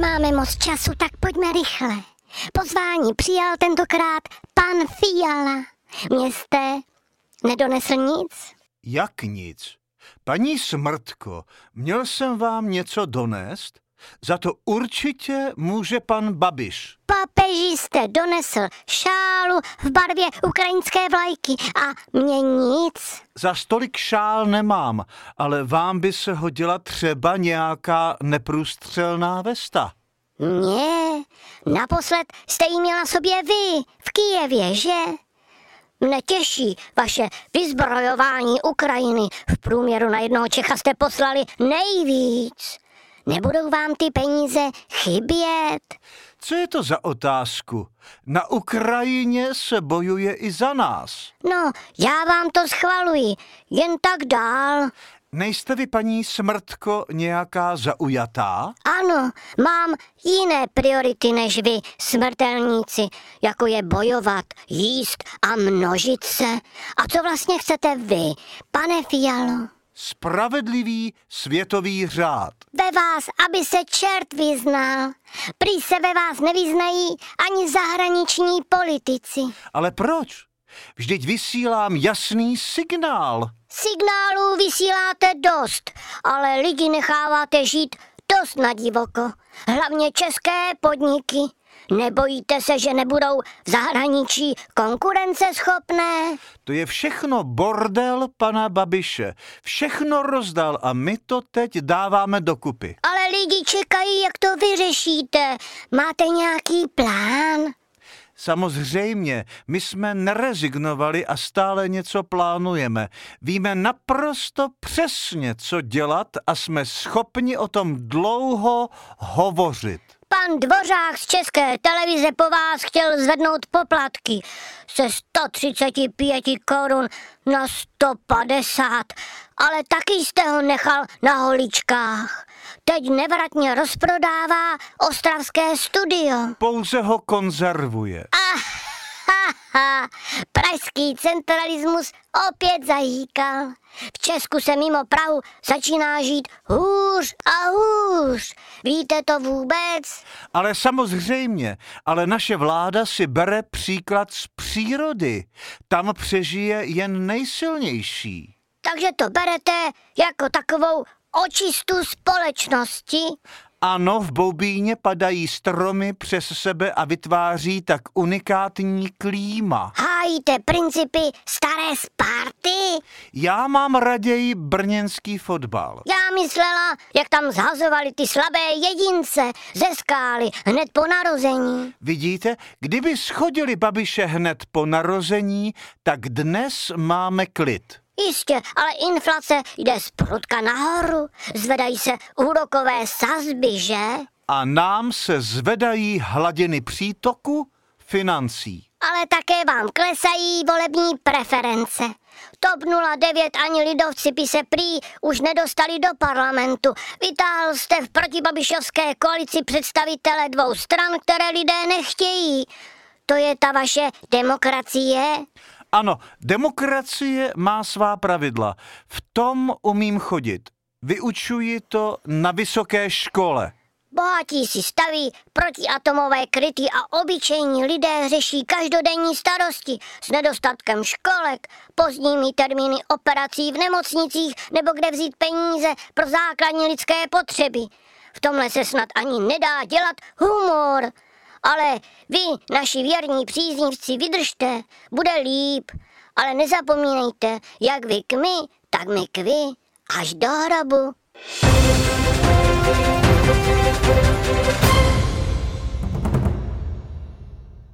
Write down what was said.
Nemáme moc času, tak pojďme rychle. Pozvání přijal tentokrát pan Fiala. Mě jste nedonesl nic? Jak nic? Paní Smrtko, měl jsem vám něco donést? Za to určitě může pan Babiš. Papeži jste donesl šálu v barvě ukrajinské vlajky a mě nic. Za stolik šál nemám, ale vám by se hodila třeba nějaká neprůstřelná vesta. Mně? Naposled jste jí měla sobě vy v Kijevě, že? Mne těší vaše vyzbrojování Ukrajiny. V průměru na jednoho Čecha jste poslali nejvíc. Nebudou vám ty peníze chybět? Co je to za otázku? Na Ukrajině se bojuje i za nás. No, já vám to schvaluji. Jen tak dál. Nejste vy, paní Smrtko, nějaká zaujatá? Ano, mám jiné priority než vy, smrtelníci, jako je bojovat, jíst a množit se. A co vlastně chcete vy, pane Fialo? Spravedlivý světový řád. Ve vás, aby se čert vyznal. Prý se ve vás nevyznají ani zahraniční politici. Ale proč? Vždyť vysílám jasný signál. Signálů vysíláte dost, ale lidi necháváte žít dost na divoko. Hlavně české podniky. Nebojíte se, že nebudou v zahraničí konkurenceschopné? To je všechno bordel pana Babiše. Všechno rozdal a my to teď dáváme dokupy. Ale lidi čekají, jak to vyřešíte. Máte nějaký plán? Samozřejmě, my jsme nerezignovali a stále něco plánujeme. Víme naprosto přesně, co dělat a jsme schopni o tom dlouho hovořit. Pan Dvořák z České televize po vás chtěl zvednout poplatky ze 135 korun na 150, ale taky jste ho nechal na holičkách. Teď nevratně rozprodává ostravské studio. Pouze ho konzervuje. Ah, ha, ha, pražský centralismus opět zajíkal. V Česku se mimo Prahu začíná žít hůř a hůř. Víte to vůbec? Ale samozřejmě, ale naše vláda si bere příklad z přírody. Tam přežije jen nejsilnější. Takže to berete jako takovou očistu společnosti? Ano, v Boubíně padají stromy přes sebe a vytváří tak unikátní klíma. Hájíte principy staré Sparty? Já mám raději brněnský fotbal. Já myslela, jak tam zhazovali ty slabé jedince ze skály hned po narození. Vidíte, kdyby schodili Babiše hned po narození, tak dnes máme klid. Jistě, ale inflace jde z prudka nahoru. Zvedají se úrokové sazby, že? A nám se zvedají hladiny přítoku financí. Ale také vám klesají volební preference. TOP 09 ani lidovci by se prý už nedostali do parlamentu. Vytáhl jste v protibabišovské koalici představitele dvou stran, které lidé nechtějí. To je ta vaše demokracie? Ano, demokracie má svá pravidla. V tom umím chodit. Vyučuji to na vysoké škole. Bohatí si staví protiatomové kryty a obyčejní lidé řeší každodenní starosti s nedostatkem školek, pozdními termíny operací v nemocnicích nebo kde vzít peníze pro základní lidské potřeby. V tomhle se snad ani nedá dělat humor. Ale vy, naši věrní příznivci, vydržte, bude líp. Ale nezapomínejte, jak vy k my, tak my k vy, až do hrobu.